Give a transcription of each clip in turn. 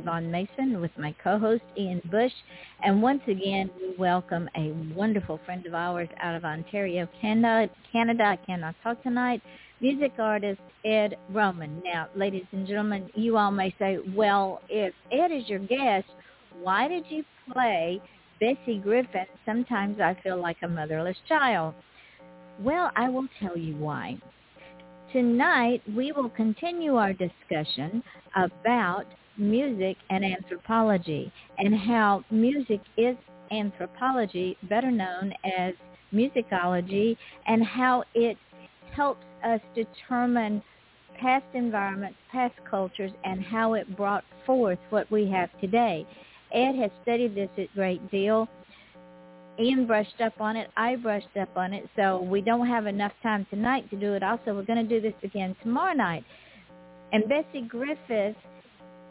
Yvonne Mason, with my co-host, Ian Bush. And once again, we welcome a wonderful friend of ours out of Ontario, Canada. Canada. I cannot talk tonight. Music artist Ed Roman. Now, ladies and gentlemen, you all may say, well, if Ed is your guest, why did you play Bessie Griffin, Sometimes I Feel Like a Motherless Child? Well, I will tell you why. Tonight, we will continue our discussion about music and anthropology and how music is anthropology, better known as musicology, and how it helps us determine past environments, past cultures, and how it brought forth what we have today. Ed has studied this a great deal. Ian brushed up on it. I brushed up on it. So we don't have enough time tonight to do it. Also, we're going to do this again tomorrow night. And Bessie Griffin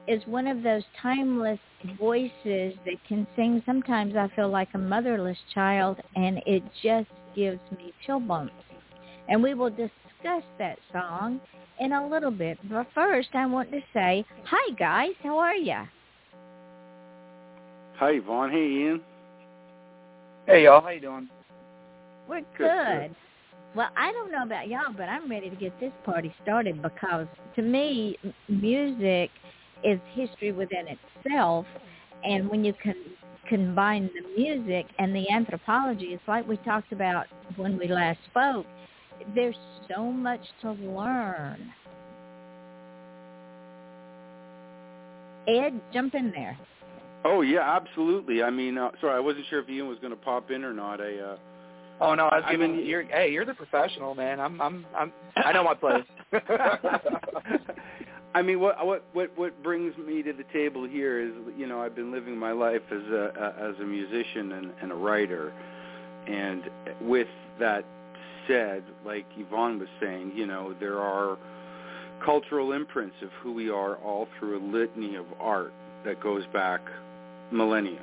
is one of those timeless voices that can sing. Sometimes I feel like a motherless child, and it just gives me chill bumps. And we will discuss that song in a little bit. But first, I want to say, hi, guys. How are you? Hi, Vaughn. Hey, Ian. Hey y'all, how you doing? We're good. good. Well, I don't know about y'all, but I'm ready to get this party started because to me, music is history within itself, and when you can combine the music and the anthropology, it's like we talked about when we last spoke. There's so much to learn. Ed, jump in there. Oh yeah, absolutely. I mean, uh, sorry, I wasn't sure if Ian was going to pop in or not. I. Uh, oh no, I was giving. I mean, you're hey, you're the professional, man. I'm I'm I'm I know my place. I mean, what what what what brings me to the table here is, you know, I've been living my life as a as a musician and, and a writer, and with that said, like Yvonne was saying, you know, there are cultural imprints of who we are all through a litany of art that goes back millennia.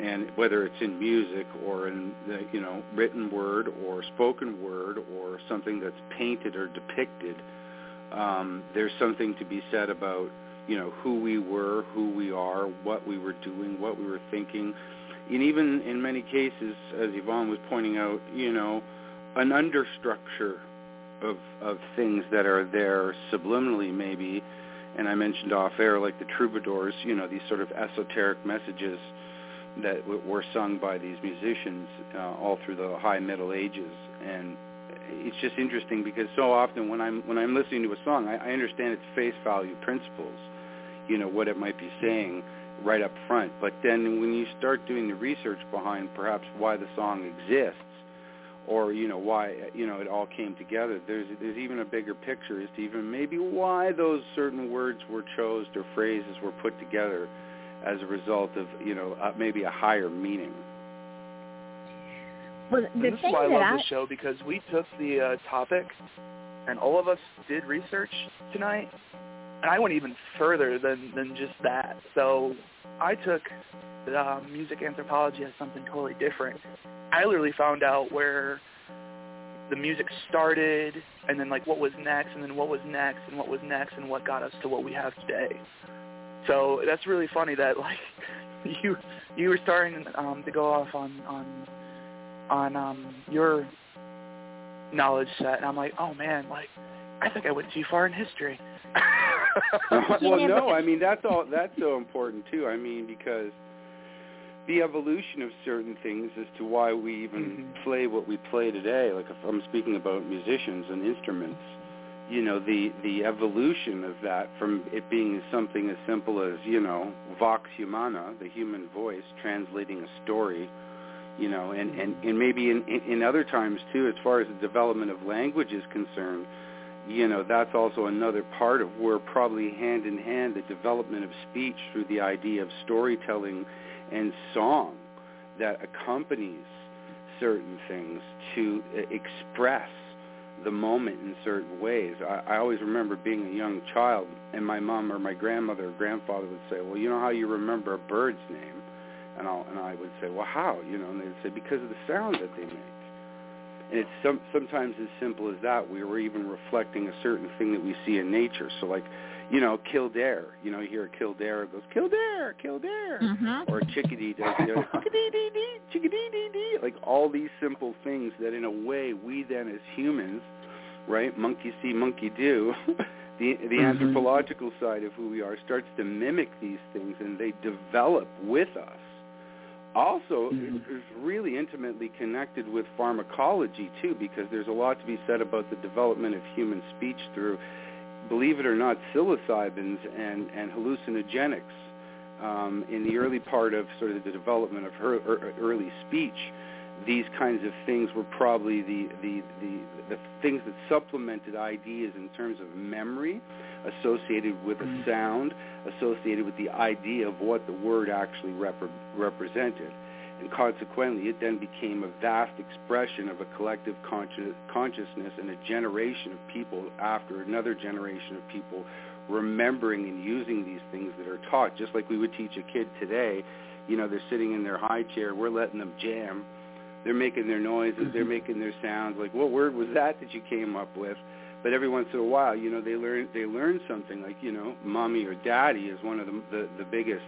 And whether it's in music or in the you know written word or spoken word or something that's painted or depicted um, there's something to be said about you know who we were who we are what we were doing what we were thinking. And even in many cases as Yvonne was pointing out you know an understructure of of things that are there subliminally maybe and I mentioned off air, like the troubadours, you know, these sort of esoteric messages that w- were sung by these musicians uh, all through the High Middle Ages, and it's just interesting because so often when I'm when I'm listening to a song, I, I understand its face value principles, you know, what it might be saying right up front. But then when you start doing the research behind perhaps why the song exists, or you know why you know it all came together. There's there's even a bigger picture as to even maybe why those certain words were chosen or phrases were put together as a result of you know uh, maybe a higher meaning. Well, the this thing is why I love I... show because we took the uh, topic and all of us did research tonight, and I went even further than than just that. So I took uh, music anthropology as something totally different I literally found out where the music started and then like what was next and then what was next and what was next and what got us to what we have today. So that's really funny that like you you were starting um to go off on on on um your knowledge set and I'm like, "Oh man, like I think I went too far in history." well, no, I mean that's all that's so important too. I mean because the evolution of certain things as to why we even mm-hmm. play what we play today. Like if I'm speaking about musicians and instruments, you know, the the evolution of that from it being something as simple as you know vox humana, the human voice translating a story, you know, and and and maybe in in other times too, as far as the development of language is concerned. You know, that's also another part of where probably hand in hand the development of speech through the idea of storytelling and song that accompanies certain things to uh, express the moment in certain ways. I, I always remember being a young child, and my mom or my grandmother or grandfather would say, "Well, you know how you remember a bird's name?" And I and I would say, "Well, how?" You know, and they'd say, "Because of the sound that they make." And it's some, sometimes as simple as that. We were even reflecting a certain thing that we see in nature. So, like, you know, killdeer. You know, you hear killdeer it goes killdeer, killdeer, mm-hmm. or Chickadee does you know, chickadee dee dee, chickadee dee dee. Like all these simple things that, in a way, we then as humans, right, monkey see, monkey do. the the mm-hmm. anthropological side of who we are starts to mimic these things, and they develop with us. Also, mm-hmm. is really intimately connected with pharmacology too, because there's a lot to be said about the development of human speech through believe it or not, psilocybins and, and hallucinogenics um, in the early part of sort of the development of her, er, early speech, these kinds of things were probably the, the, the, the things that supplemented ideas in terms of memory associated with a mm-hmm. sound, associated with the idea of what the word actually rep- represented. And consequently it then became a vast expression of a collective consci- consciousness and a generation of people after another generation of people remembering and using these things that are taught. Just like we would teach a kid today you know they're sitting in their high chair we're letting them jam. They're making their noises they're mm-hmm. making their sounds. Like what word was that that you came up with but every once in a while you know they learn they learn something like you know mommy or daddy is one of the the, the biggest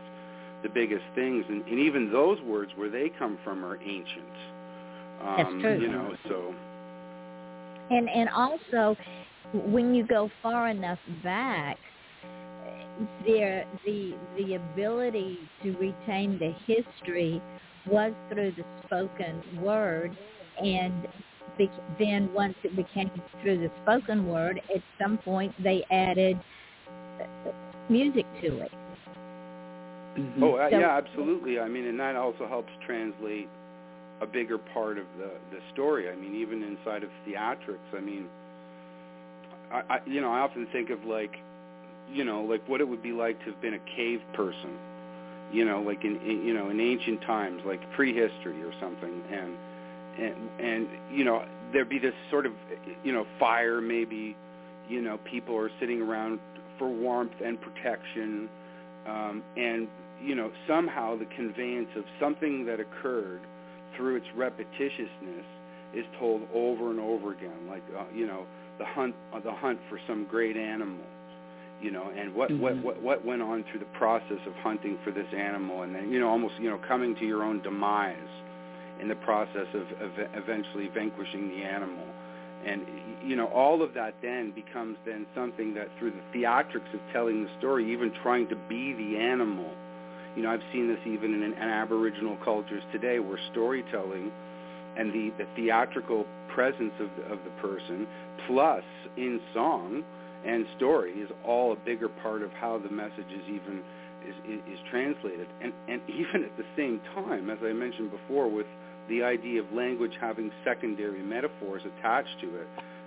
the biggest things, and, and even those words where they come from are ancient. Um, That's true. You know, so. And and also, when you go far enough back, there the the ability to retain the history was through the spoken word, and be, then once it became through the spoken word, at some point they added music to it. Mm-hmm. Oh, uh, so, yeah, absolutely. I mean, and that also helps translate a bigger part of the the story. I mean, even inside of theatrics. I mean, I, I you know I often think of like, you know, like what it would be like to have been a cave person. You know, like in, in you know in ancient times, like prehistory or something, and and and you know there'd be this sort of you know fire maybe, you know people are sitting around for warmth and protection, um, and you know, somehow the conveyance of something that occurred through its repetitiousness is told over and over again, like uh, you know, the hunt, uh, the hunt for some great animal, you know, and what, mm-hmm. what what what went on through the process of hunting for this animal, and then you know, almost you know, coming to your own demise in the process of, of eventually vanquishing the animal. And you know, all of that then becomes then something that through the theatrics of telling the story, even trying to be the animal you know, I've seen this even in, in Aboriginal cultures today where storytelling and the, the theatrical presence of the, of the person plus in song and story is all a bigger part of how the message is even is, is, is translated. And, and even at the same time, as I mentioned before, with the idea of language having secondary metaphors attached to it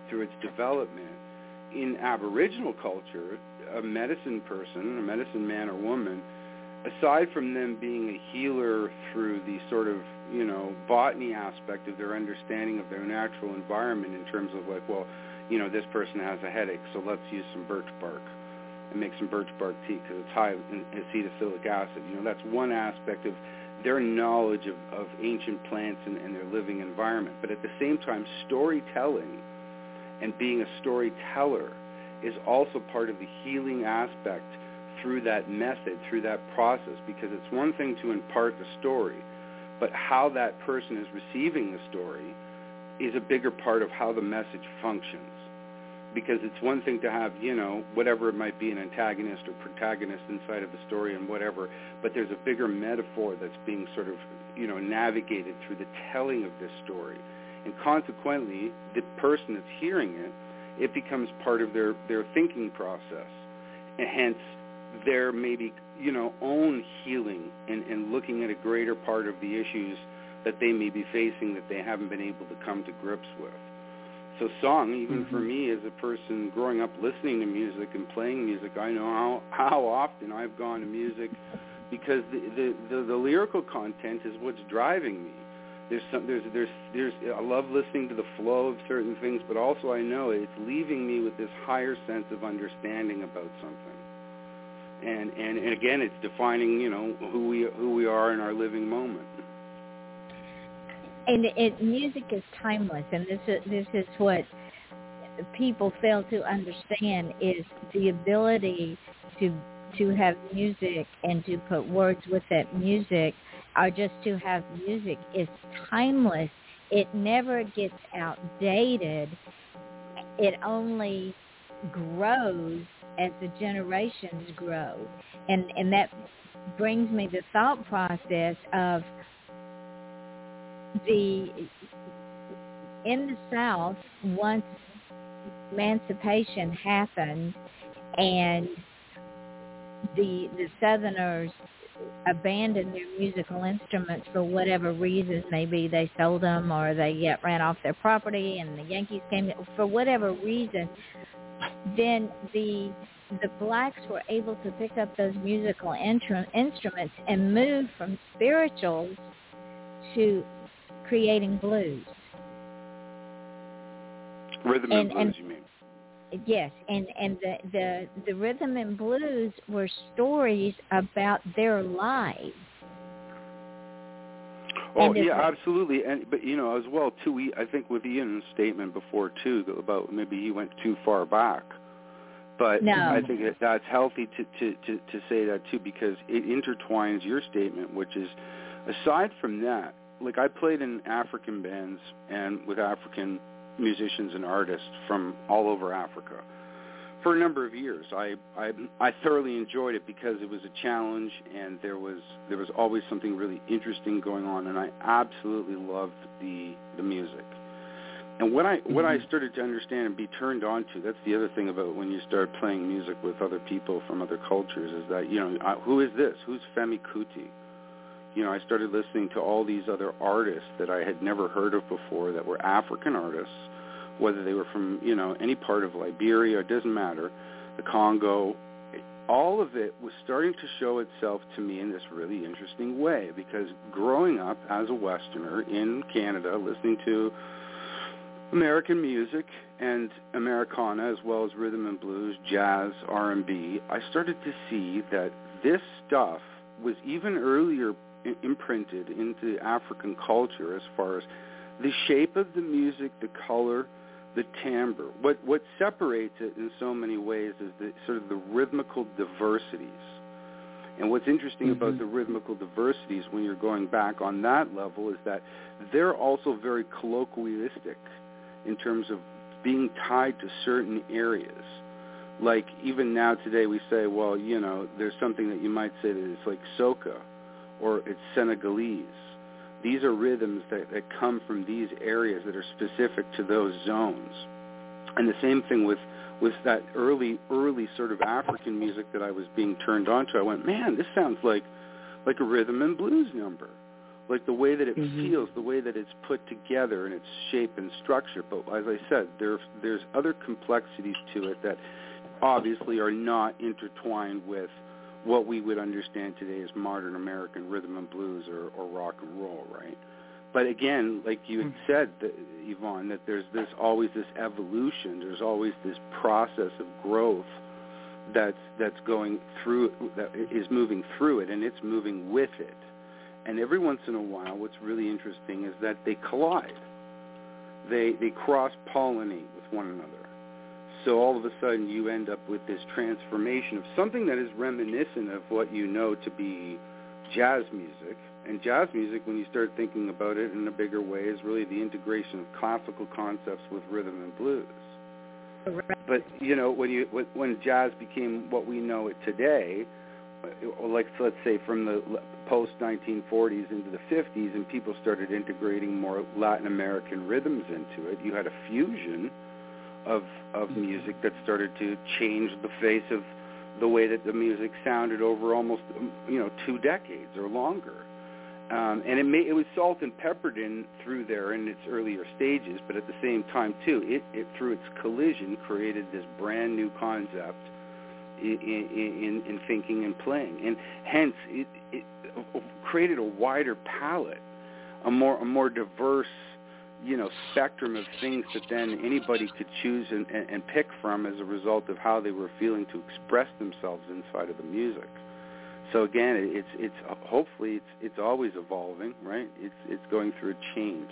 through its development, in Aboriginal culture, a medicine person, a medicine man or woman, aside from them being a healer through the sort of you know botany aspect of their understanding of their natural environment in terms of like well you know this person has a headache so let's use some birch bark and make some birch bark tea because it's high in acetylsalicylic acid. You know that's one aspect of their knowledge of, of ancient plants and, and their living environment but at the same time storytelling and being a storyteller is also part of the healing aspect through that method, through that process, because it's one thing to impart the story, but how that person is receiving the story is a bigger part of how the message functions. Because it's one thing to have, you know, whatever it might be, an antagonist or protagonist inside of the story and whatever, but there's a bigger metaphor that's being sort of, you know, navigated through the telling of this story. And consequently, the person that's hearing it, it becomes part of their, their thinking process. And hence, their maybe you know own healing and, and looking at a greater part of the issues that they may be facing that they haven't been able to come to grips with. So song, even mm-hmm. for me as a person growing up listening to music and playing music, I know how, how often I've gone to music because the, the, the, the lyrical content is what's driving me. There's some, there's, there's, there's, I love listening to the flow of certain things, but also I know it's leaving me with this higher sense of understanding about something and and, and again, it's defining you know who we who we are in our living moment. And it, music is timeless, and this is this is what people fail to understand is the ability to to have music and to put words with that music or just to have music is timeless. It never gets outdated. It only grows as the generations grow. And and that brings me the thought process of the in the South once emancipation happened and the the Southerners abandoned their musical instruments for whatever reasons. Maybe they sold them or they get ran off their property and the Yankees came. For whatever reason, then the the blacks were able to pick up those musical intru- instruments and move from spirituals to creating blues. Rhythm and, and blues, and, you mean? Yes, and and the the the rhythm and blues were stories about their lives. Oh yeah, absolutely, and but you know as well too. We I think with Ian's statement before too about maybe he went too far back, but no. I think that that's healthy to to to to say that too because it intertwines your statement, which is aside from that, like I played in African bands and with African musicians and artists from all over Africa for a number of years. I, I I thoroughly enjoyed it because it was a challenge and there was there was always something really interesting going on and I absolutely loved the the music. And what I mm-hmm. what I mm-hmm. started to understand and be turned on to, that's the other thing about when you start playing music with other people from other cultures is that, you know, who is this? Who's Femi Kuti? You know, I started listening to all these other artists that I had never heard of before that were African artists whether they were from, you know, any part of Liberia, it doesn't matter, the Congo, all of it was starting to show itself to me in this really interesting way because growing up as a Westerner in Canada, listening to American music and Americana as well as rhythm and blues, jazz, R&B, I started to see that this stuff was even earlier imprinted into African culture as far as the shape of the music, the color, the timbre. What what separates it in so many ways is the sort of the rhythmical diversities. And what's interesting mm-hmm. about the rhythmical diversities when you're going back on that level is that they're also very colloquialistic in terms of being tied to certain areas. Like even now today we say, well, you know, there's something that you might say that it's like soca or it's Senegalese these are rhythms that, that come from these areas that are specific to those zones. And the same thing with with that early early sort of African music that I was being turned on to. I went, man, this sounds like like a rhythm and blues number. Like the way that it mm-hmm. feels, the way that it's put together and its shape and structure. But as I said, there there's other complexities to it that obviously are not intertwined with what we would understand today as modern American rhythm and blues or, or rock and roll, right? But again, like you had hmm. said, that, Yvonne, that there's this always this evolution. There's always this process of growth that's that's going through that is moving through it, and it's moving with it. And every once in a while, what's really interesting is that they collide. They they cross pollinate with one another so all of a sudden you end up with this transformation of something that is reminiscent of what you know to be jazz music. And jazz music, when you start thinking about it in a bigger way, is really the integration of classical concepts with rhythm and blues. But you know, when you when jazz became what we know it today, uh, like let's say from the post 1940s into the 50s, and people started integrating more Latin American rhythms into it, you had a fusion of of music that started to change the face of the way that the music sounded over almost you know two decades or longer. Um, and it, may, it was salt and peppered in through there in its earlier stages, but at the same time too, it, it through its collision created this brand new concept in, in, in thinking and playing, and hence it, it created a wider palette, a more a more diverse you know spectrum of things that then anybody could choose and, and, and pick from as a result of how they were feeling to express themselves inside of the music. So again, it's it's hopefully it's it's always evolving, right? It's it's going through a change.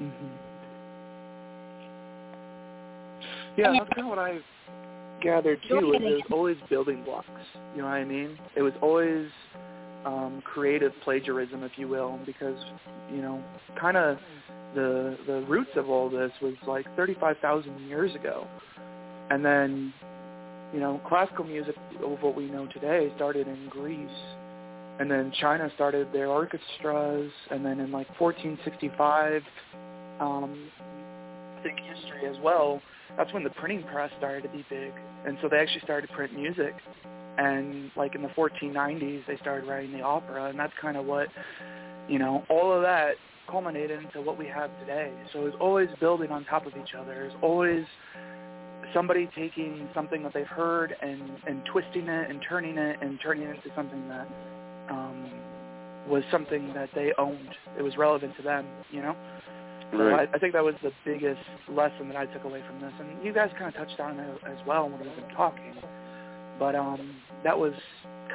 Mm-hmm. Yeah, that's kind of what I gathered too. It was always building blocks. You know what I mean? It was always um, creative plagiarism, if you will, because you know, kind of the the roots of all this was like 35,000 years ago, and then you know, classical music of what we know today started in Greece, and then China started their orchestras, and then in like 1465, um, I think history as well. That's when the printing press started to be big, and so they actually started to print music. And like in the 1490s, they started writing the opera, and that's kind of what, you know, all of that culminated into what we have today. So it's always building on top of each other. It's always somebody taking something that they've heard and and twisting it and turning it and turning it into something that um, was something that they owned. It was relevant to them, you know. So I, I think that was the biggest lesson that I took away from this, and you guys kind of touched on it as well when we've been talking. But um, that was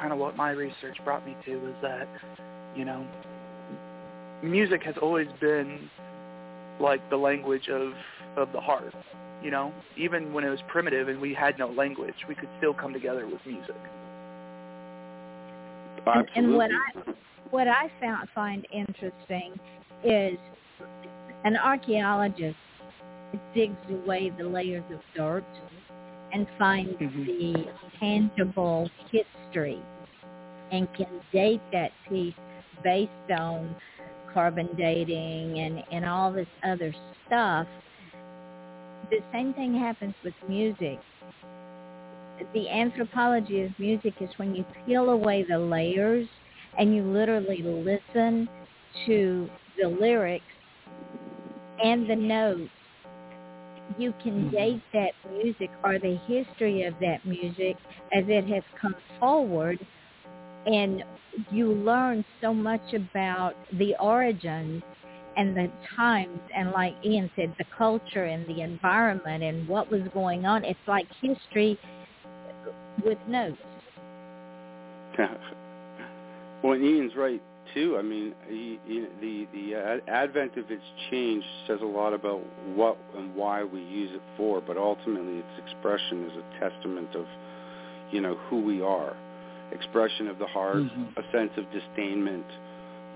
kind of what my research brought me to was that, you know, music has always been like the language of of the heart. You know, even when it was primitive and we had no language, we could still come together with music. And, and what I what I found find interesting is an archaeologist digs away the layers of dirt and finds Mhm. the tangible history and can date that piece based on carbon dating and, and all this other stuff. The same thing happens with music. The anthropology of music is when you peel away the layers and you literally listen to the lyrics and the notes, you can mm-hmm. date that music or the history of that music as it has come forward and you learn so much about the origins and the times and like Ian said, the culture and the environment and what was going on. It's like history with notes. well, Ian's right too. I mean, he, he, the the ad- advent of its change says a lot about what and why we use it for, but ultimately, its expression is a testament of, you know, who we are. Expression of the heart, Mhm. a sense of disdainment.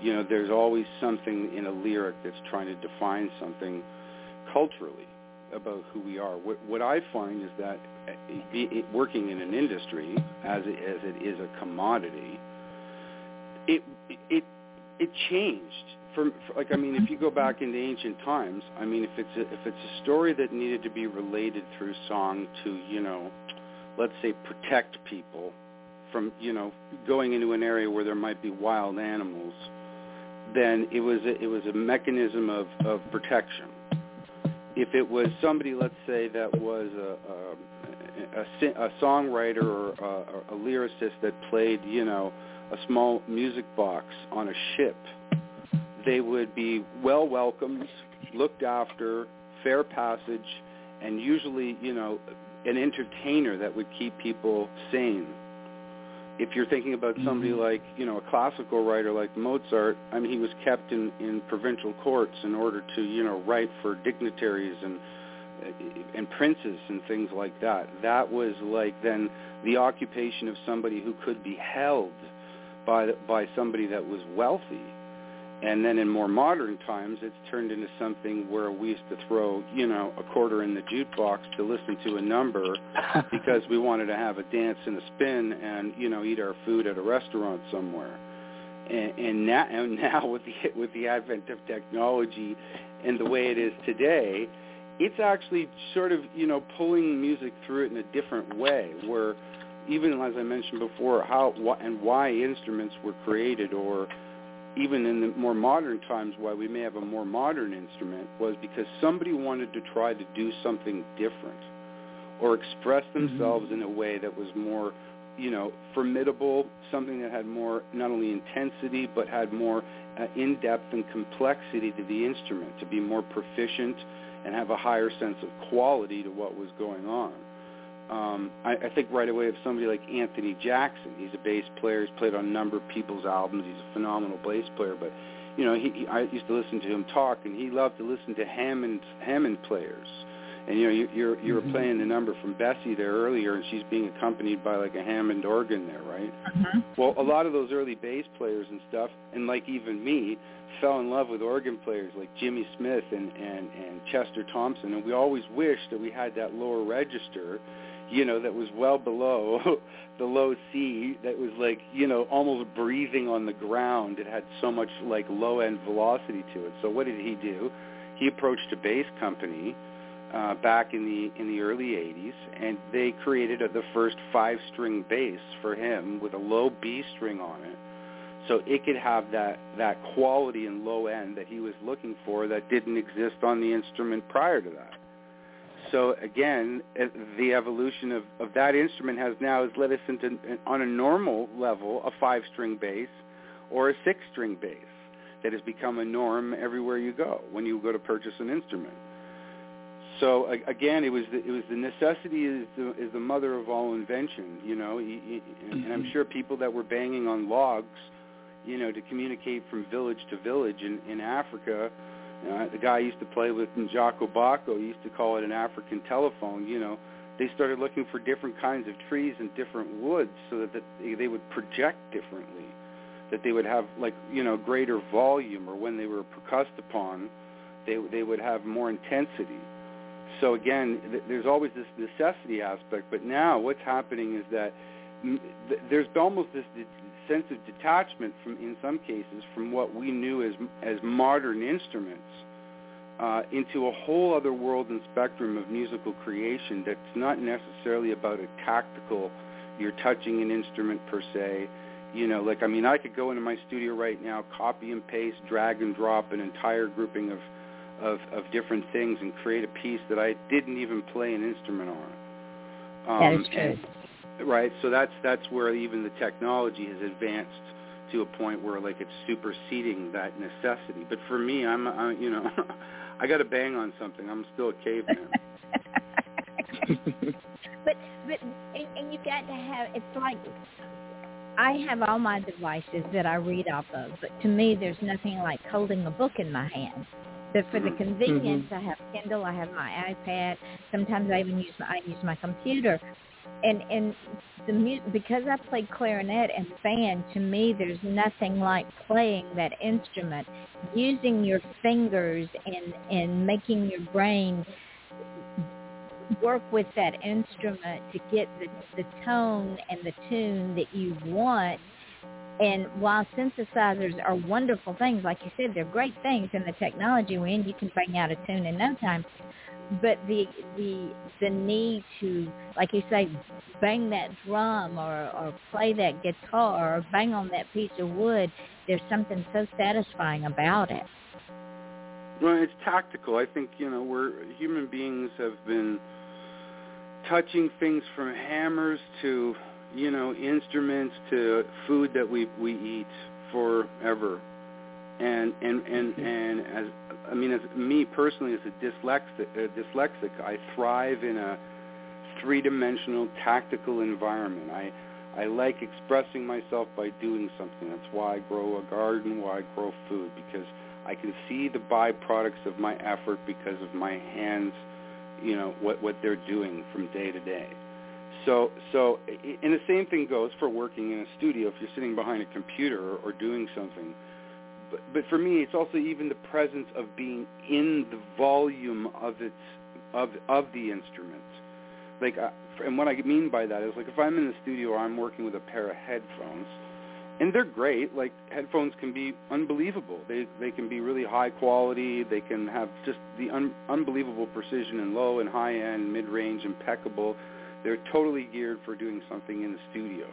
You know, there's always something in a lyric that's trying to define something culturally about who we are. What, what I find is that uh, it, it, working in an industry as it, as it is a commodity, it it it changed. From like I mean, if you go back into ancient times, I mean, if it's a, if it's a story that needed to be related through song to you know, let's say protect people from you know going into an area where there might be wild animals, then it was a, it was a mechanism of of protection if it was somebody, let's say, that was a um, a, a, a songwriter or a, a lyricist that played, you know, a small music box on a ship, they would be well welcomed, looked after, fair passage, and usually, you know, an entertainer that would keep people sane. If you're thinking about somebody Mhm. like, you know, a classical writer like Mozart, I mean, he was kept in, in provincial courts in order to, you know, write for dignitaries and and princes and things like that. That was like then the occupation of somebody who could be held by by somebody that was wealthy. And then in more modern times, it's turned into something where we used to throw, you know, a quarter in the jukebox to listen to a number because we wanted to have a dance and a spin and you know eat our food at a restaurant somewhere. And, and now, and now with the with the advent of technology and the way it is today, it's actually sort of you know pulling music through it in a different way. Where even as I mentioned before, how wh- and why instruments were created, or even in the more modern times, why we may have a more modern instrument was because somebody wanted to try to do something different or express themselves in a way that was more, you know, formidable, something that had more not only intensity but had more uh, in-depth and complexity to the instrument, to be more proficient and have a higher sense of quality to what was going on. Um, I, I think right away of somebody like Anthony Jackson. He's a bass player. He's played on a number of people's albums. He's a phenomenal bass player. But you know, he, he I used to listen to him talk, and he loved to listen to Hammond Hammond players And you know, you you're you were Mhm. playing the number from Bessie there earlier, and she's being accompanied by like a Hammond organ there, right? Mhm. Well, a lot of those early bass players and stuff, and like even me, fell in love with organ players like Jimmy Smith and and and Chester Thompson, and we always wished that we had that lower register, you know, that was well below the low C, that was like you know almost breathing on the ground. It had so much like low end velocity to it. So what did he do? He approached a bass company uh, back in the in the early 80s, and they created a, the first five-string bass for him with a low B string on it, so it could have that that quality and low end that he was looking for that didn't exist on the instrument prior to that. So again, uh, the evolution of, of that instrument has now has led us into on a normal level a five-string bass or a six-string bass that has become a norm everywhere you go when you go to purchase an instrument. So again, it was the, it was the necessity is the, is the mother of all invention. You know, and I'm Mhm. sure people that were banging on logs, you know, to communicate from village to village in in Africa. Uh, the guy I used to play with in Jaco Baco used to call it an African telephone. You know, they started looking for different kinds of trees and different woods so that, they- would project differently, that they would have like you know greater volume, or when they were percussed upon, they they would have more intensity. So again, th- there's always this necessity aspect, but now what's happening is that th- there's almost this sense of detachment from, in some cases, from what we knew as as modern instruments uh, into a whole other world and spectrum of musical creation that's not necessarily about a tactical, you're touching an instrument per se. You know, like I mean, I could go into my studio right now, copy and paste, drag and drop an entire grouping of of, of different things and create a piece that I didn't even play an instrument on. Um, That is true. and- right. So that's that's where even the technology has advanced to a point where like it's superseding that necessity. But for me, I'm I, you know, I got to bang on something. I'm still a caveman. but but and, and you got to have it's like I have all my devices that I read off of, but to me there's nothing like holding a book in my hand. But for the Mhm. convenience, I have Kindle, I have my iPad. Sometimes I even use my I use my computer, and and the mu- because I played clarinet and fan, To me, there's nothing like playing that instrument, using your fingers and and making your brain work with that instrument to get the, the tone and the tune that you want. And while synthesizers are wonderful things, like you said, they're great things in the technology we're in. You can bang out a tune in no time. But the the the need to, like you say, bang that drum or or play that guitar or bang on that piece of wood, there's something so satisfying about it. Well, it's tactical. I think you know we're human beings have been touching things from hammers to you know instruments to food that we we eat forever, and and and and as I mean as me personally as a dyslexic, a dyslexic, I thrive in a three-dimensional tactical environment. I I like expressing myself by doing something. That's why I grow a garden, why I grow food because I can see the byproducts of my effort because of my hands, you know, what what they're doing from day to day. So so and the same thing goes for working in a studio if you're sitting behind a computer or, or doing something. But but for me it's also even the presence of being in the volume of its of of the instrument. Like uh, and what I mean by that is like if I'm in the studio or I'm working with a pair of headphones and they're great. Like headphones can be unbelievable. They they can be really high quality. They can have just the un, unbelievable precision in low and high end, mid range, impeccable. They're totally geared for doing something in the studio.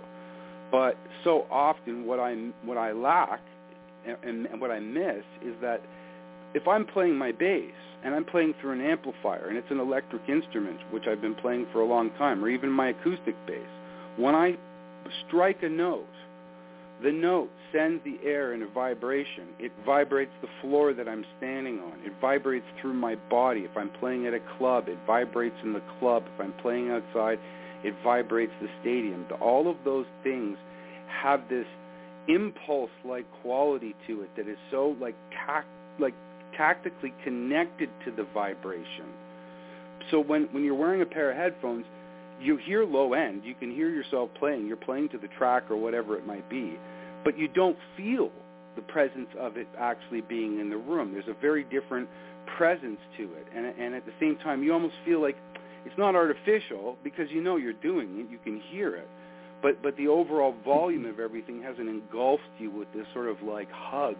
But so often, what I what I lack and, and, what I miss is that if I'm playing my bass and I'm playing through an amplifier and it's an electric instrument, which I've been playing for a long time, or even my acoustic bass, when I strike a note, the note sends the air in a vibration. It vibrates the floor that I'm standing on. It vibrates through my body. If I'm playing at a club, it vibrates in the club. If I'm playing outside, it vibrates the stadium. All of those things have this impulse-like quality to it that is so like tact, like tactically connected to the vibration. So when when you're wearing a pair of headphones, you hear low end. You can hear yourself playing. You're playing to the track or whatever it might be, but you don't feel the presence of it actually being in the room. There's a very different presence to it, and and at the same time, you almost feel like it's not artificial because you know you're doing it. You can hear it, but but the overall volume of everything hasn't engulfed you with this sort of like hug,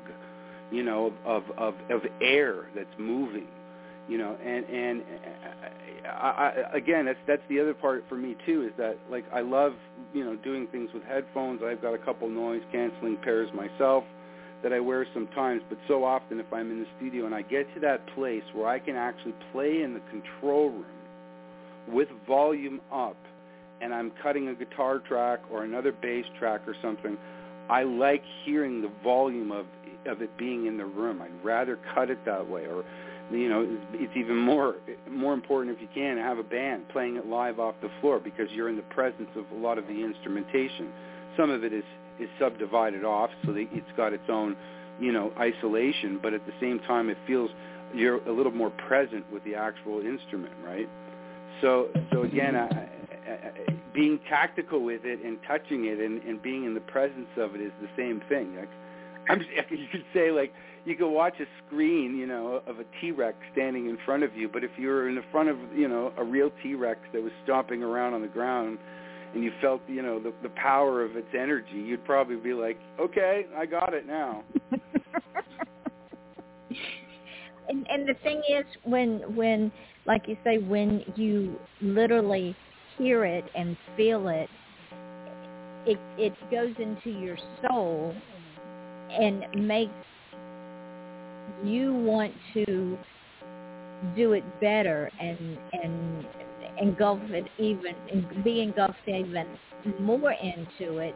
you know, of of of air that's moving, you know, and and uh, I, I, again, that's that's the other part for me too is that like I love you know doing things with headphones. I've got a couple noise canceling pairs myself that I wear sometimes, but so often if I'm in the studio and I get to that place where I can actually play in the control room with volume up and I'm cutting a guitar track or another bass track or something, I like hearing the volume of of it being in the room. I'd rather cut it that way or you know it's even more more important if you can have a band playing it live off the floor because you're in the presence of a lot of the instrumentation. Some of it is is subdivided off so that it's got its own you know isolation, but at the same time it feels you're a little more present with the actual instrument, right? So so again, I, I, being tactical with it and touching it and, and being in the presence of it is the same thing. Like, I'm you could say like you could watch a screen, you know, of a T-Rex standing in front of you, but if you were in the front of, you know, a real T-Rex that was stomping around on the ground and you felt, you know, the the power of its energy, you'd probably be like, "Okay, I got it now." and and the thing is when when like you say when you literally hear it and feel it it it goes into your soul and makes you want to do it better and and engulf it even and be engulfed even more into it.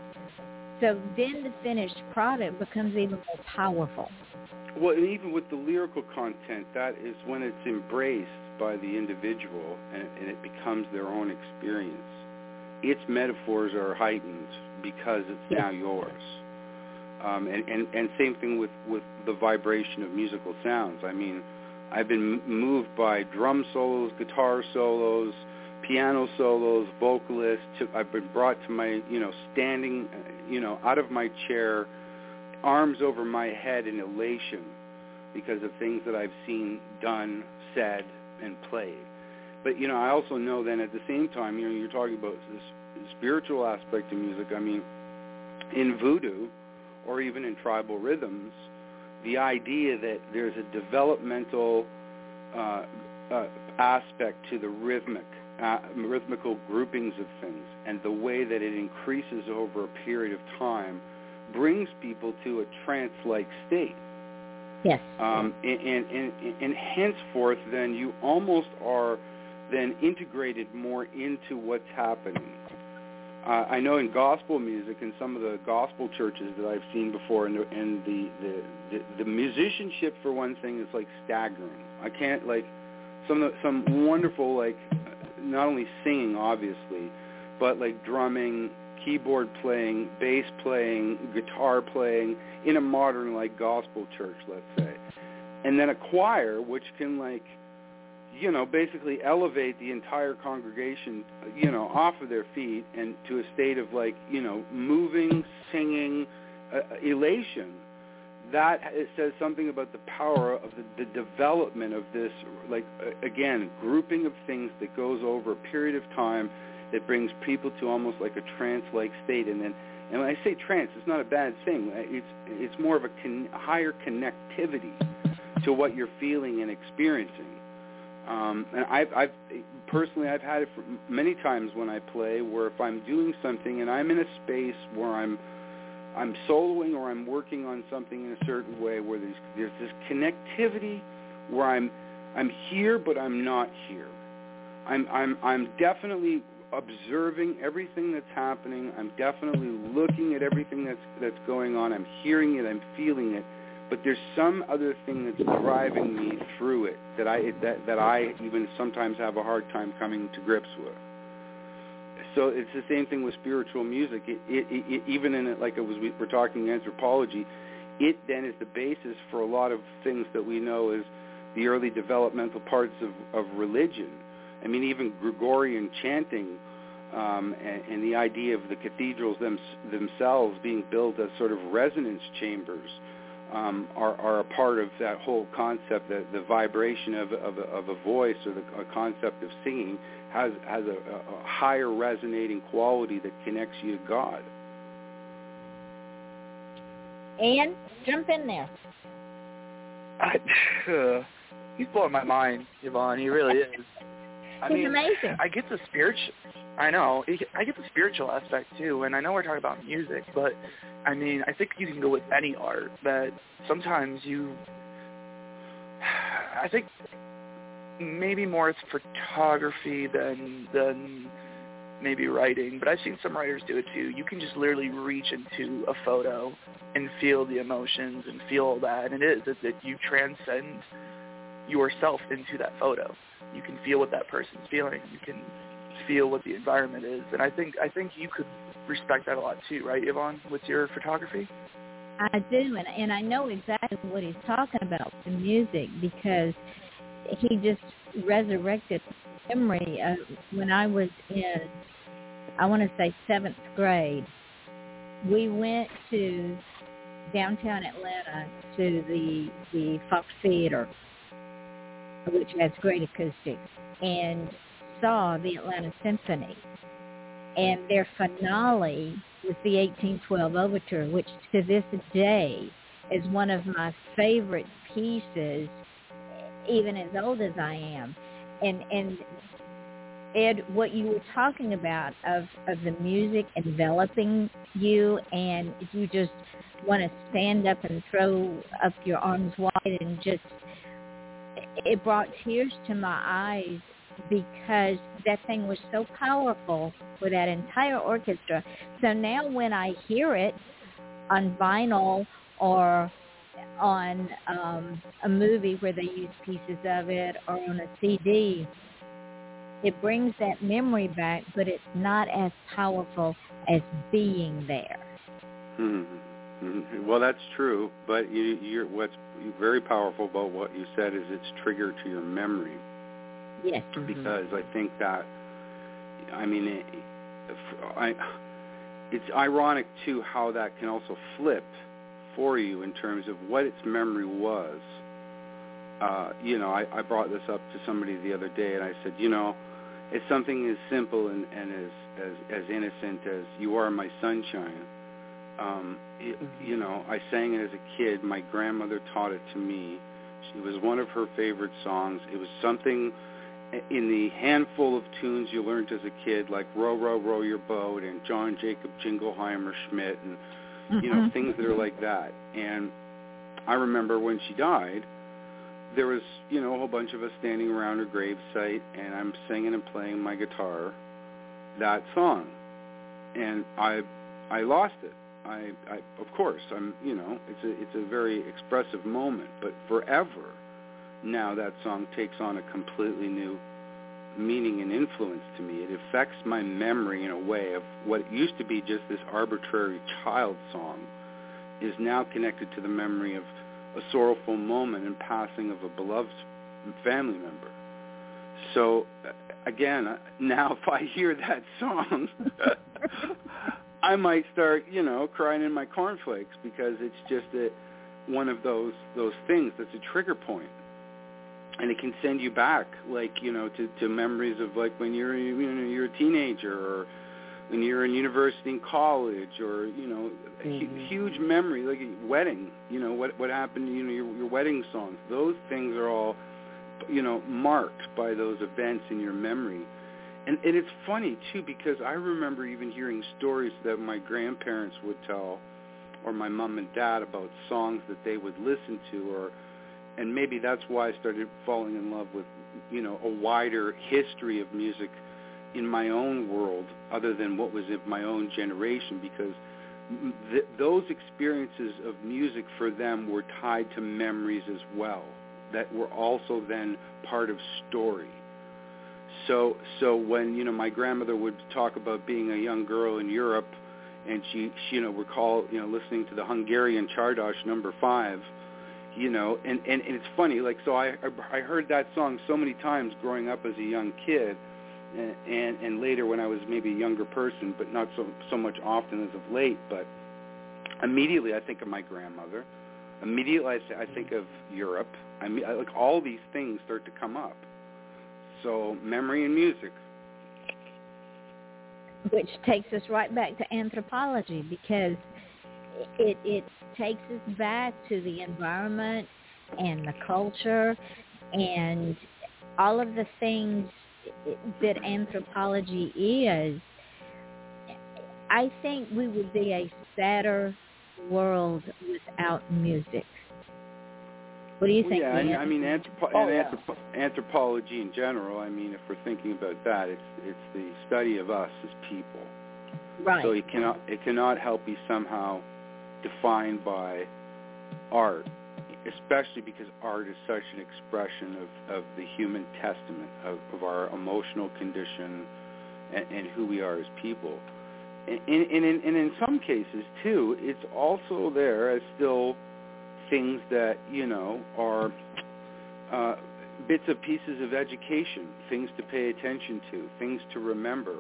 So then the finished product becomes even more powerful. Well even with the lyrical content that is when it's embraced by the individual and, and it becomes their own experience its metaphors are heightened because it's now yours um, and, and, and same thing with, with the vibration of musical sounds. I mean, I've been moved by drum solos, guitar solos, piano solos, vocalists. To, I've been brought to my, you know, standing, you know, out of my chair, arms over my head in elation because of things that I've seen done, said, and played. But, you know, I also know then at the same time, you know, you're talking about this spiritual aspect of music. I mean, in voodoo, or even in tribal rhythms, the idea that there's a developmental uh, uh, aspect to the rhythmic, uh, rhythmical groupings of things, and the way that it increases over a period of time brings people to a trance-like state. Yes. Um, and, and, and, and henceforth, then you almost are then integrated more into what's happening uh, I know in gospel music and some of the gospel churches that I've seen before, and, the, and the, the, the the musicianship for one thing is like staggering. I can't like some some wonderful like not only singing obviously, but like drumming, keyboard playing, bass playing, guitar playing in a modern like gospel church, let's say, and then a choir which can like you know, basically elevate the entire congregation, you know, off of their feet and to a state of like, you know, moving, singing, uh, elation. That it says something about the power of the, the development of this, like uh, again, grouping of things that goes over a period of time that brings people to almost like a trance-like state, and then, and when I say trance, it's not a bad thing. It's it's more of a con- higher connectivity to what you're feeling and experiencing um, and I've, I've personally I've had it for many times when I play, where if I'm doing something and I'm in a space where I'm I'm soloing or I'm working on something in a certain way, where there's there's this connectivity where I'm I'm here but I'm not here. I'm I'm I'm definitely observing everything that's happening. I'm definitely looking at everything that's that's going on. I'm hearing it. I'm feeling it but there's some other thing that's driving me through it that I that that I even sometimes have a hard time coming to grips with. So it's the same thing with spiritual music. It, it, it, even in it, like it was, we we're talking anthropology, it then is the basis for a lot of things that we know as the early developmental parts of, of religion I mean, even Gregorian chanting um, and, and the idea of the cathedrals them, themselves being built as sort of resonance chambers um, are, are a part of that whole concept, that the vibration of, of, of a voice or the a concept of singing has, has a, a higher resonating quality that connects you to God. And jump in there. I, uh, he's blowing my mind, Yvonne. He really is. I he's mean, amazing. I get the spiritual. I know. I get the spiritual aspect too, and I know we're talking about music, but I mean, I think you can go with any art. That sometimes you, I think maybe more it's photography than than maybe writing, but I've seen some writers do it too. You can just literally reach into a photo and feel the emotions and feel all that, and it is that you transcend yourself into that photo. You can feel what that person's feeling. You can feel what the environment is, and I think I think you could respect that a lot too, right, Yvonne, with your photography? I do, and and I know exactly what he's talking about the music because he just resurrected memory of when I was in, I want to say seventh grade. We went to downtown Atlanta to the the Fox Theater, which has great acoustics, and saw the Atlanta Symphony. And their finale was the 1812 Overture, which to this day is one of my favorite pieces, even as old as I am. And and Ed, what you were talking about of, of the music enveloping you and you just want to stand up and throw up your arms wide and just, it brought tears to my eyes because that thing was so powerful for that entire orchestra. So now when I hear it on vinyl or on um, a movie where they use pieces of it or on a CD, it brings that memory back, but it's not as powerful as being there. Mm-hmm. Well, that's true, but you, you're, what's very powerful about what you said is it's triggered to your memory. Yes. Mm-hmm. Because I think that, I mean, it, I, it's ironic too how that can also flip for you in terms of what its memory was. Uh, you know, I, I brought this up to somebody the other day, and I said, you know, it's something as simple and, and as, as as innocent as "You Are My Sunshine." Um, it, you know, I sang it as a kid. My grandmother taught it to me. It was one of her favorite songs. It was something in the handful of tunes you learned as a kid, like "Row, Row, Row Your Boat" and John Jacob Jingleheimer Schmidt, and you know mm-hmm. things that are like that. And I remember when she died, there was you know a whole bunch of us standing around her gravesite, and I'm singing and playing my guitar that song, and I I lost it. I, I of course I'm you know it's a it's a very expressive moment, but forever now that song takes on a completely new meaning and influence to me. It affects my memory in a way of what used to be just this arbitrary child song is now connected to the memory of a sorrowful moment and passing of a beloved family member. So again, now if I hear that song, I might start, you know, crying in my cornflakes because it's just a, one of those those things that's a trigger point. and it can send you back like you know to to memories of like when you're you know you're a teenager or when you're in university and college or you know mm-hmm. a huge memory like a wedding you know what what happened you know your your wedding songs those things are all you know marked by those events in your memory and and it's funny too because i remember even hearing stories that my grandparents would tell or my mom and dad about songs that they would listen to or and maybe that's why I started falling in love with, you know, a wider history of music in my own world other than what was in my own generation because th- those experiences of music for them were tied to memories as well that were also then part of story. So so when you know my grandmother would talk about being a young girl in Europe and she, she you know recall you know listening to the Hungarian Csárdás number 5 you know, and, and, and it's funny, like, so I, I heard that song so many times growing up as a young kid, and, and, and later when I was maybe a younger person, but not so, so much often as of late, but immediately I think of my grandmother. Immediately I, th- I think of Europe. I mean, like all these things start to come up. So memory and music. Which takes us right back to anthropology because it it takes us back to the environment and the culture and all of the things that anthropology is. I think we would be a sadder world without music. What do you think? Yeah, Ian? I mean, anthropo- Oh, and yeah. anthropo- anthropology in general. I mean, if we're thinking about that, it's it's the study of us as people. right. So it cannot it cannot help be somehow defined by art, especially because art is such an expression of, of the human testament of, of our emotional condition and, and who we are as people. And, and, and, in, and in some cases too, it's also there as still things that you know are uh, bits of pieces of education, things to pay attention to, things to remember.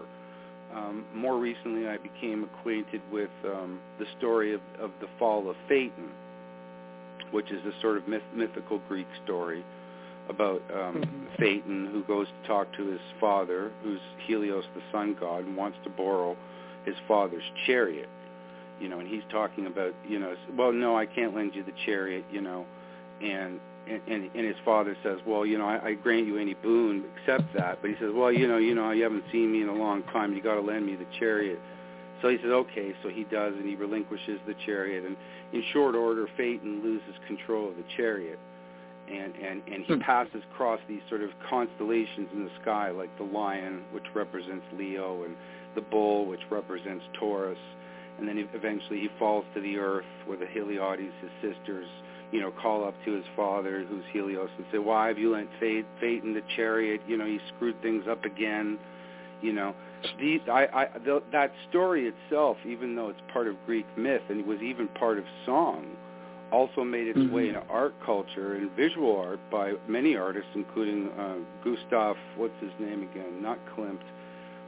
Um, more recently, I became acquainted with um, the story of, of the fall of Phaeton, which is a sort of myth, mythical Greek story about um, Mhm. Phaeton who goes to talk to his father, who's Helios, the sun god, and wants to borrow his father's chariot. You know, and he's talking about, you know, well, no, I can't lend you the chariot, you know, and and, and and his father says, well, you know, I, I grant you any boon except that. But he says, well, you know, you know, you haven't seen me in a long time. You got to lend me the chariot. So he says, okay. So he does, and he relinquishes the chariot. And in short order, Phaeton loses control of the chariot, and and and he Hmm. passes across these sort of constellations in the sky, like the lion, which represents Leo, and the bull, which represents Taurus. And then eventually he falls to the earth, where the Heliotes, his sisters, you know, call up to his father, who's Helios, and say, "Why have you lent fate in the chariot? You know, he screwed things up again." You know, the, I, I, the, that story itself, even though it's part of Greek myth and it was even part of song, also made its way Mhm. into art culture and visual art by many artists, including uh, Gustav, what's his name again? Not Klimt,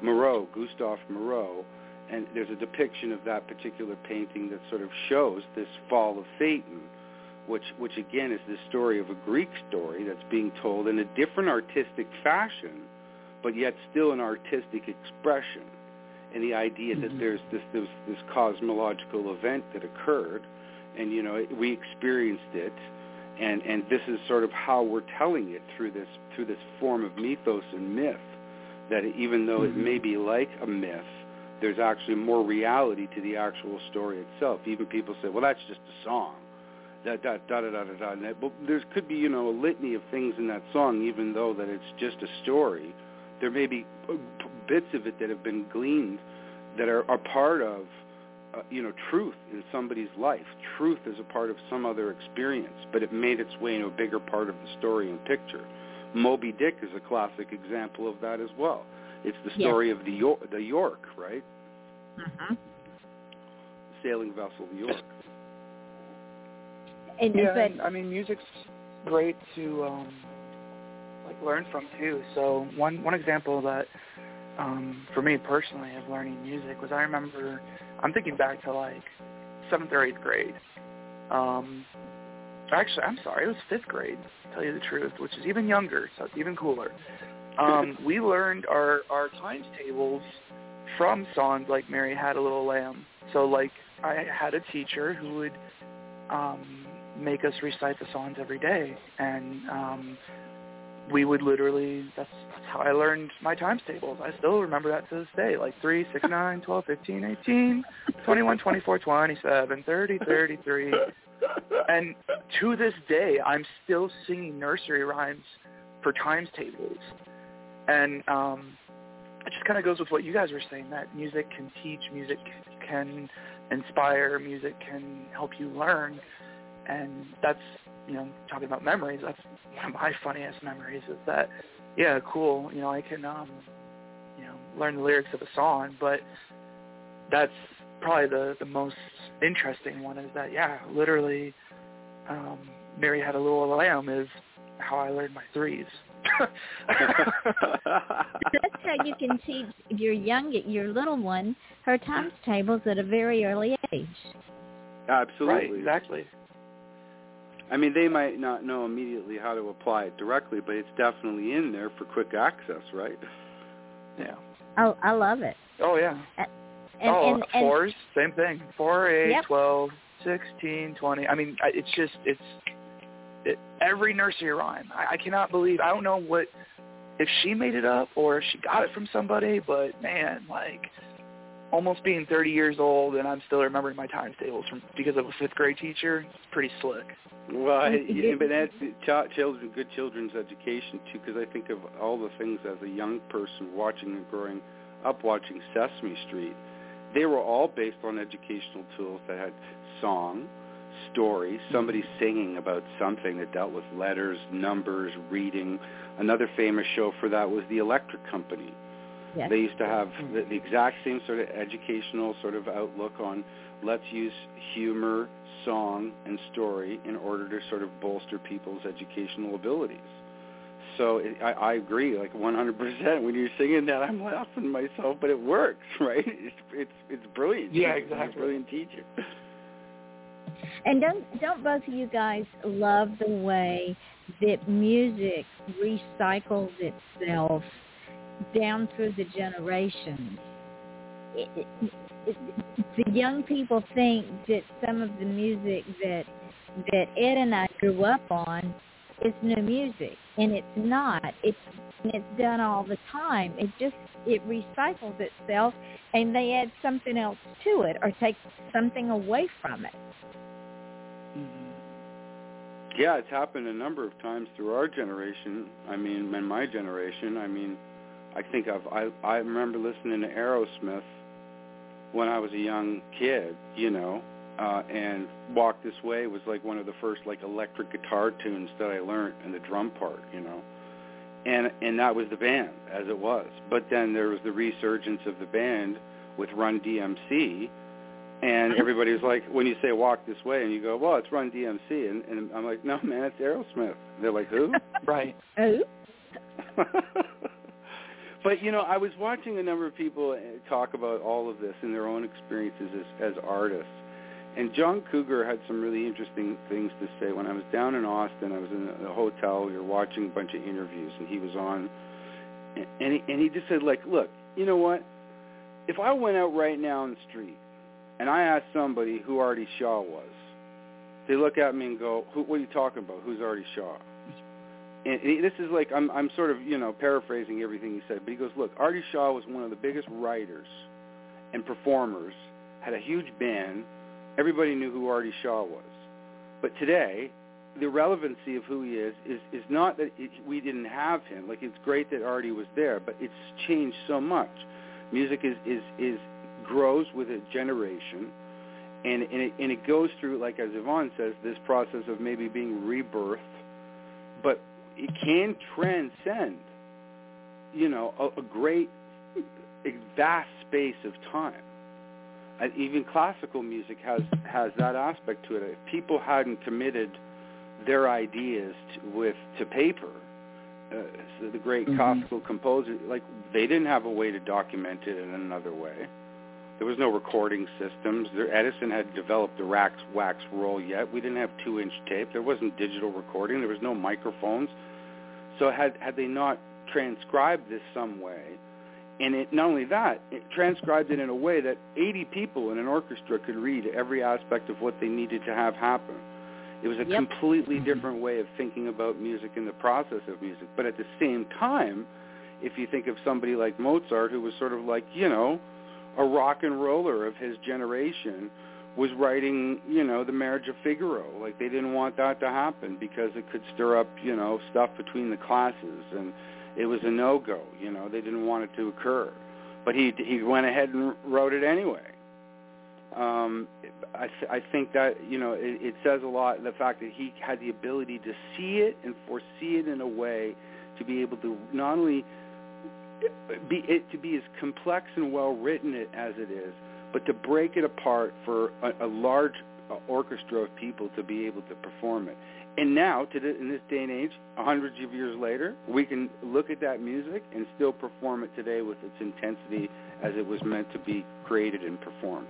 Moreau, Gustav Moreau. And there's a depiction of that particular painting that sort of shows this fall of Phaeton which which again is the story of a Greek story that's being told in a different artistic fashion, but yet still an artistic expression. And the idea that Mhm. there's this this this cosmological event that occurred, and you know we experienced it, and and this is sort of how we're telling it through this through this form of mythos and myth. That even though it Mhm. may be like a myth, there's actually more reality to the actual story itself. Even people say, well, that's just a song da da da da da da da. But there could be you know a litany of things in that song, even though that it's just a story. There may be bits of it that have been gleaned that are, are part of uh, you know truth in somebody's life. Truth is a part of some other experience, but it made its way into a bigger part of the story and picture. Moby Dick is a classic example of that as well. It's the Yes. story of the York, the York, right? hmm Sailing vessel, the York. And, Yeah, but and, I mean, music's great to um, like learn from too. So one one example that um, for me personally of learning music was I remember I'm thinking back to like seventh or eighth grade. Um, actually, I'm sorry, it was fifth grade. To tell you the truth, which is even younger, so it's even cooler. Um, we learned our our times tables from songs like "Mary Had a Little Lamb." So like I had a teacher who would um, make us recite the songs every day, and um, we would literally. That's that's how I learned my times tables. I still remember that to this day, like three, six, nine, twelve, fifteen, eighteen, twenty-one, twenty-four, twenty-seven, thirty, thirty-three, and to this day, I'm still singing nursery rhymes for times tables, and um, it just kind of goes with what you guys were saying that music can teach, music can inspire, music can help you learn, and that's you know talking about memories. That's one of my funniest memories is that yeah, cool. You know, I can um, you know learn the lyrics of a song, but that's probably the the most interesting one is that yeah, literally um, Mary Had a Little Lamb is how I learned my threes. That's how you can teach your young, your little one, her times tables at a very early age. Absolutely. Right, exactly. I mean, they might not know immediately how to apply it directly, but it's definitely in there for quick access, right? Yeah. Oh, I love it. Oh yeah. And, oh, and, and, fours, same thing. Four, eight, Yep. twelve, sixteen, twenty. I mean, I- it's just it's it, every nursery rhyme. I, I cannot believe. I don't know what if she made it up or if she got it from somebody, but man, like almost being 30 years old and I'm still remembering my times tables from because of a fifth grade teacher. It's pretty slick. Well, I, yeah, but that's ch- children, good children's education too, because I think of all the things as a young person watching and growing up, watching Sesame Street. They were all based on educational tools that had song, story, somebody singing about something that dealt with letters, numbers, reading. Another famous show for that was The Electric Company. Yes. They used to have mm-hmm. the, the exact same sort of educational sort of outlook on let's use humor, song, and story in order to sort of bolster people's educational abilities. So it, I, I agree, like 100%. When you're singing that, I'm laughing myself, but it works, right? It's it's it's brilliant. Yeah, She's a exactly. brilliant teacher. And don't don't both of you guys love the way that music recycles itself down through the generations? It, it, the young people think that some of the music that that Ed and I grew up on is new music, and it's not. It's it's done all the time. It just it recycles itself, and they add something else to it or take something away from it. Yeah, it's happened a number of times through our generation. I mean, in my generation, I mean, I think I've I I remember listening to Aerosmith when I was a young kid, you know, uh and Walk This Way was like one of the first like electric guitar tunes that I learned in the drum part, you know. And and that was the band as it was. But then there was the resurgence of the band with Run DMC and everybody was like, when you say walk this way, and you go, well, it's Run DMC, and, and I'm like, no, man, it's Aerosmith. They're like, who? Right. But you know, I was watching a number of people uh, talk about all of this and their own experiences as, as artists. And John Cougar had some really interesting things to say. When I was down in Austin, I was in a hotel. We were watching a bunch of interviews, and he was on. And and he, and he just said, like, look, you know what? If I went out right now on the street and I asked somebody who Artie Shaw was, they look at me and go, "What are you talking about? Who's Artie Shaw?" and he, this is like I'm I'm sort of you know paraphrasing everything he said, but he goes, look, Artie Shaw was one of the biggest writers and performers, had a huge band. Everybody knew who Artie Shaw was, but today, the relevancy of who he is is is not that it, we didn't have him. Like it's great that Artie was there, but it's changed so much. Music is is is grows with a generation. And, and, it, and it goes through, like as Yvonne says, this process of maybe being rebirthed, but it can transcend, you know, a, a great, a vast space of time. And even classical music has has that aspect to it. If people hadn't committed their ideas to, with to paper, uh, so the great Mhm. classical composer, like they didn't have a way to document it in another way. There was no recording systems. There, Edison had developed the wax wax roll yet. We didn't have two-inch tape. There wasn't digital recording. There was no microphones. So had had they not transcribed this some way, and it not only that, it transcribed it in a way that 80 people in an orchestra could read every aspect of what they needed to have happen. It was a Yep. completely mm-hmm. different way of thinking about music and the process of music. But at the same time, if you think of somebody like Mozart, who was sort of like, you know, a rock and roller of his generation, was writing, you know, the Marriage of Figaro. Like they didn't want that to happen because it could stir up, you know, stuff between the classes, and it was a no-go. You know, they didn't want it to occur, but he he went ahead and wrote it anyway. Um, I th- I think that you know it, it says a lot the fact that he had the ability to see it and foresee it in a way to be able to not only be it to be as complex and well written it as it is, but to break it apart for a, a large uh, orchestra of people to be able to perform it. And now, to the, in this day and age, hundreds of years later, we can look at that music and still perform it today with its intensity as it was meant to be created and performed.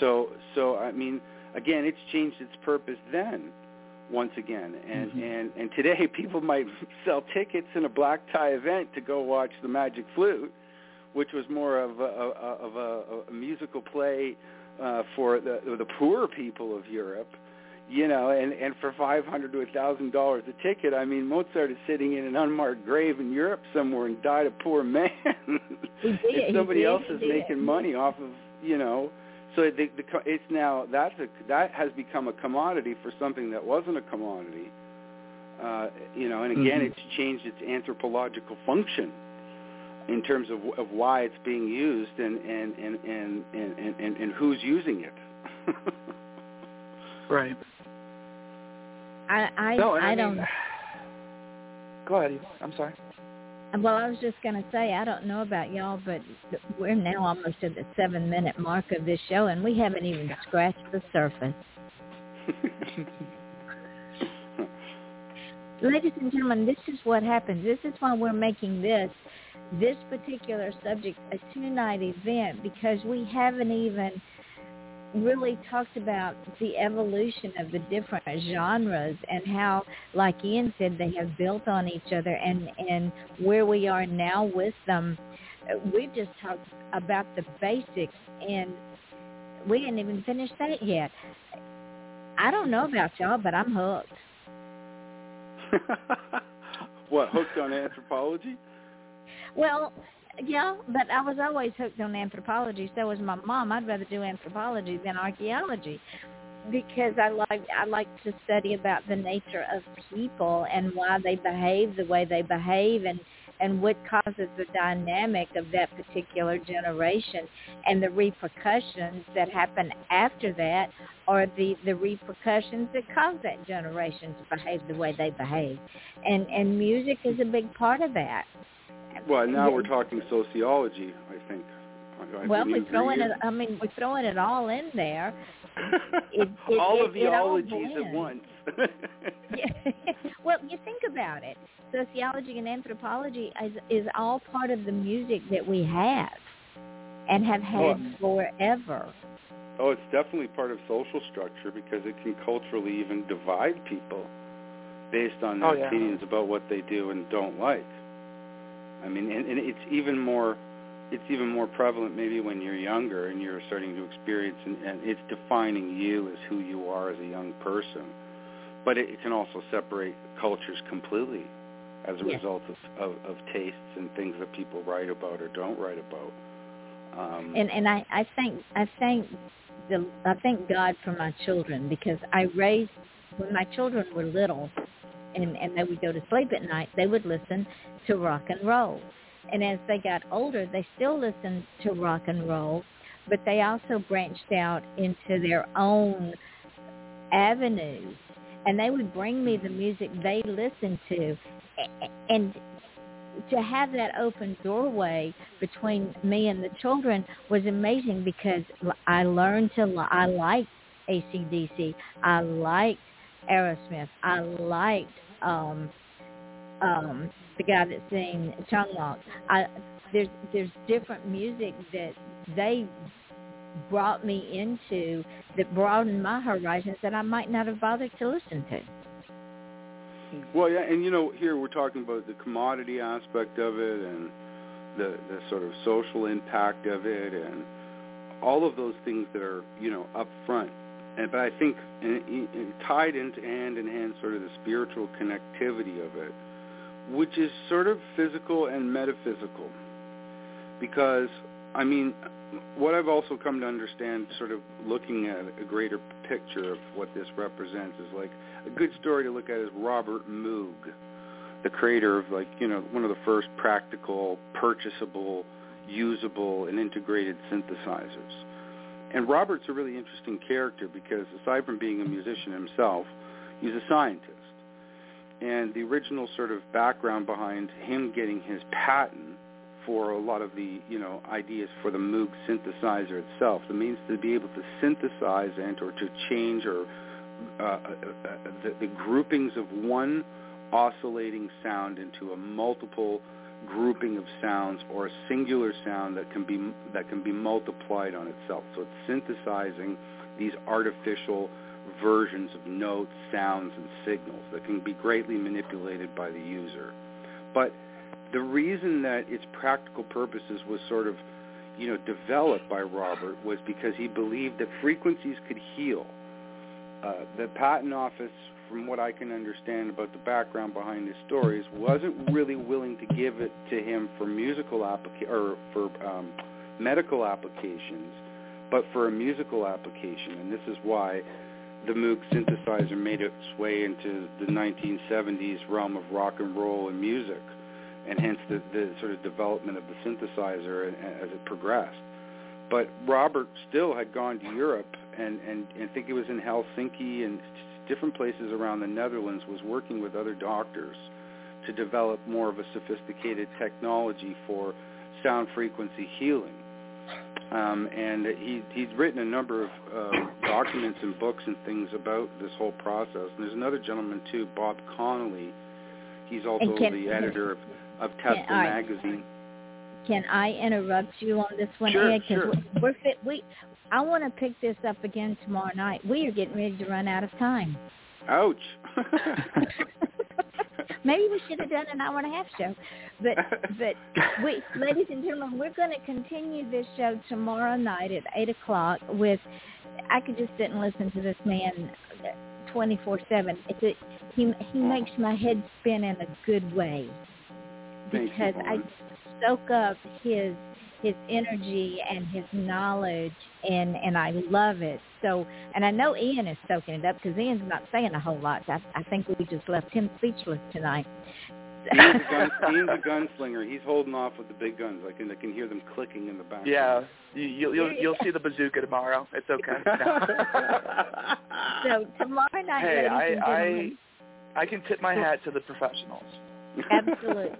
So, so I mean, again, it's changed its purpose then, once again, and mm-hmm. and and today people might sell tickets in a black tie event to go watch the Magic Flute, which was more of a, of a, a musical play uh, for the the poor people of Europe you know, and and for five hundred to a thousand dollars a ticket, I mean, Mozart is sitting in an unmarked grave in Europe somewhere and died a poor man. and somebody else is making money off of, you know, so the, the, it's now that's a that has become a commodity for something that wasn't a commodity. Uh, you know, and again, mm-hmm. it's changed its anthropological function in terms of of why it's being used and and and and and, and, and who's using it. right. I I, no, I, I don't. Go ahead. I'm sorry. Well, I was just going to say, I don't know about y'all, but we're now almost at the seven-minute mark of this show, and we haven't even scratched the surface. Ladies and gentlemen, this is what happens. This is why we're making this, this particular subject, a two-night event, because we haven't even – really talked about the evolution of the different genres and how, like Ian said, they have built on each other and, and where we are now with them. We've just talked about the basics and we didn't even finish that yet. I don't know about y'all, but I'm hooked. what, hooked on anthropology? Well, yeah, but I was always hooked on anthropology. So was my mom. I'd rather do anthropology than archaeology because I like I like to study about the nature of people and why they behave the way they behave and and what causes the dynamic of that particular generation and the repercussions that happen after that or the the repercussions that cause that generation to behave the way they behave and and music is a big part of that well, now we're talking sociology, I think. I well, we're throwing it. I mean, we're throwing it all in there. It, it, all of the ologies at once. yeah. Well, you think about it. Sociology and anthropology is is all part of the music that we have and have had well, forever. Oh, it's definitely part of social structure because it can culturally even divide people based on their oh, yeah. opinions about what they do and don't like. I mean, and, and it's even more it's even more prevalent maybe when you're younger and you're starting to experience and, and it's defining you as who you are as a young person. But it, it can also separate cultures completely as a yes. result of, of, of tastes and things that people write about or don't write about. Um, and and I, I thank I thank the I thank God for my children because I raised when my children were little and, and they would go to sleep at night, they would listen to rock and roll. And as they got older, they still listened to rock and roll, but they also branched out into their own avenues. And they would bring me the music they listened to. And to have that open doorway between me and the children was amazing because I learned to, I liked ACDC. I liked Aerosmith. I liked um, um, the guy that sang Chung I there's there's different music that they brought me into that broadened my horizons that I might not have bothered to listen to. Well, yeah, and you know, here we're talking about the commodity aspect of it and the the sort of social impact of it and all of those things that are you know up front and but I think uh, in, in, tied into hand in hand sort of the spiritual connectivity of it, which is sort of physical and metaphysical, because I mean, what I've also come to understand, sort of looking at a greater picture of what this represents, is like a good story to look at is Robert Moog, the creator of like you know one of the first practical, purchasable, usable, and integrated synthesizers and Robert's a really interesting character because aside from being a musician himself, he's a scientist. And the original sort of background behind him getting his patent for a lot of the you know ideas for the Moog synthesizer itself. The means to be able to synthesize and or to change or uh, uh, uh, the, the groupings of one oscillating sound into a multiple grouping of sounds or a singular sound that can be that can be multiplied on itself. So it's synthesizing these artificial versions of notes, sounds, and signals that can be greatly manipulated by the user. But the reason that its practical purposes was sort of, you know, developed by Robert was because he believed that frequencies could heal. Uh, the patent office, from what I can understand about the background behind his stories, wasn't really willing to give it to him for musical applica- or for um, medical applications, but for a musical application. And this is why the Moog synthesizer made its way into the 1970s realm of rock and roll and music and hence the, the sort of development of the synthesizer as it progressed. But Robert still had gone to Europe and, and, and I think it was in Helsinki and different places around the Netherlands was working with other doctors to develop more of a sophisticated technology for sound frequency healing. Um, and he, he's written a number of uh, documents and books and things about this whole process. And there's another gentleman too, Bob Connolly. He's also the editor of of Tesla can, magazine. Can I interrupt you on this one, sure, Ed? Sure. We're, fit, we, I want to pick this up again tomorrow night. We are getting ready to run out of time. Ouch. Maybe we should have done an hour and a half show. But but we ladies and gentlemen, we're gonna continue this show tomorrow night at eight o'clock with I could just sit and listen to this man twenty four seven. It's a, he he makes my head spin in a good way because I soak up his his energy and his knowledge and and I love it. So and I know Ian is soaking it up because Ian's not saying a whole lot. I, I think we just left him speechless tonight. Ian's a, gun, Ian's a gunslinger. He's holding off with the big guns. I can I can hear them clicking in the background. Yeah, you, you'll you'll, you'll see the bazooka tomorrow. It's okay. so tomorrow night, hey, I I I can tip my hat to the professionals. Absolutely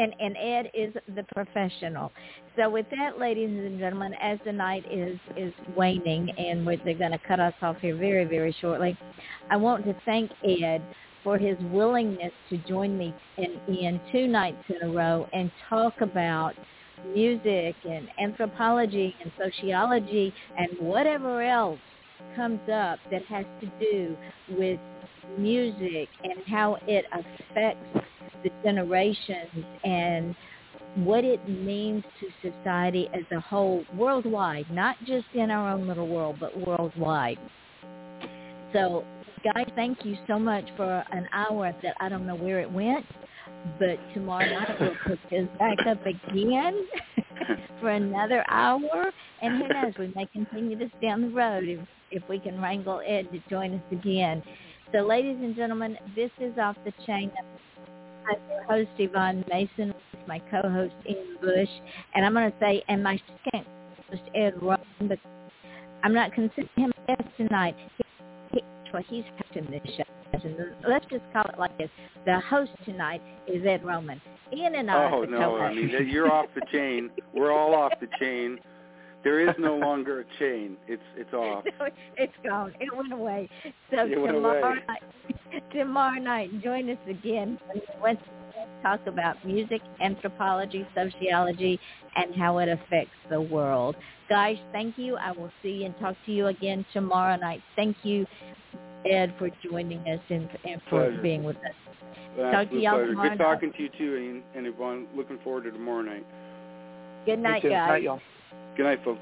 and and Ed is the professional. So with that, ladies and gentlemen, as the night is is waning and they're going to cut us off here very very shortly, I want to thank Ed for his willingness to join me in, in two nights in a row and talk about music and anthropology and sociology and whatever else comes up that has to do with music and how it affects the generations and what it means to society as a whole worldwide, not just in our own little world, but worldwide. So, guys, thank you so much for an hour that I don't know where it went, but tomorrow night we'll put this back up again for another hour, and who knows, we may continue this down the road if, if we can wrangle Ed to join us again. So, ladies and gentlemen, this is Off the Chain I'm your host, Yvonne Mason, with my co-host, Ian Bush. And I'm going to say, and my second host, Ed Roman, but I'm not considering him a guest tonight. He, he, he's hosting this show. Let's just call it like this. The host tonight is Ed Roman. Ian and I Oh, no. I mean, you're off the chain. We're all off the chain. There is no longer a chain. It's it's off. no, it's gone. It went away. So it tomorrow away. night, tomorrow night, join us again when we talk about music, anthropology, sociology, and how it affects the world. Guys, thank you. I will see and talk to you again tomorrow night. Thank you, Ed, for joining us and, and for pleasure. being with us. An talk to y'all pleasure. tomorrow Good night. talking to you too, Ian and everyone. Looking forward to tomorrow night. Good night, guys. Night, y'all. Good night, folks.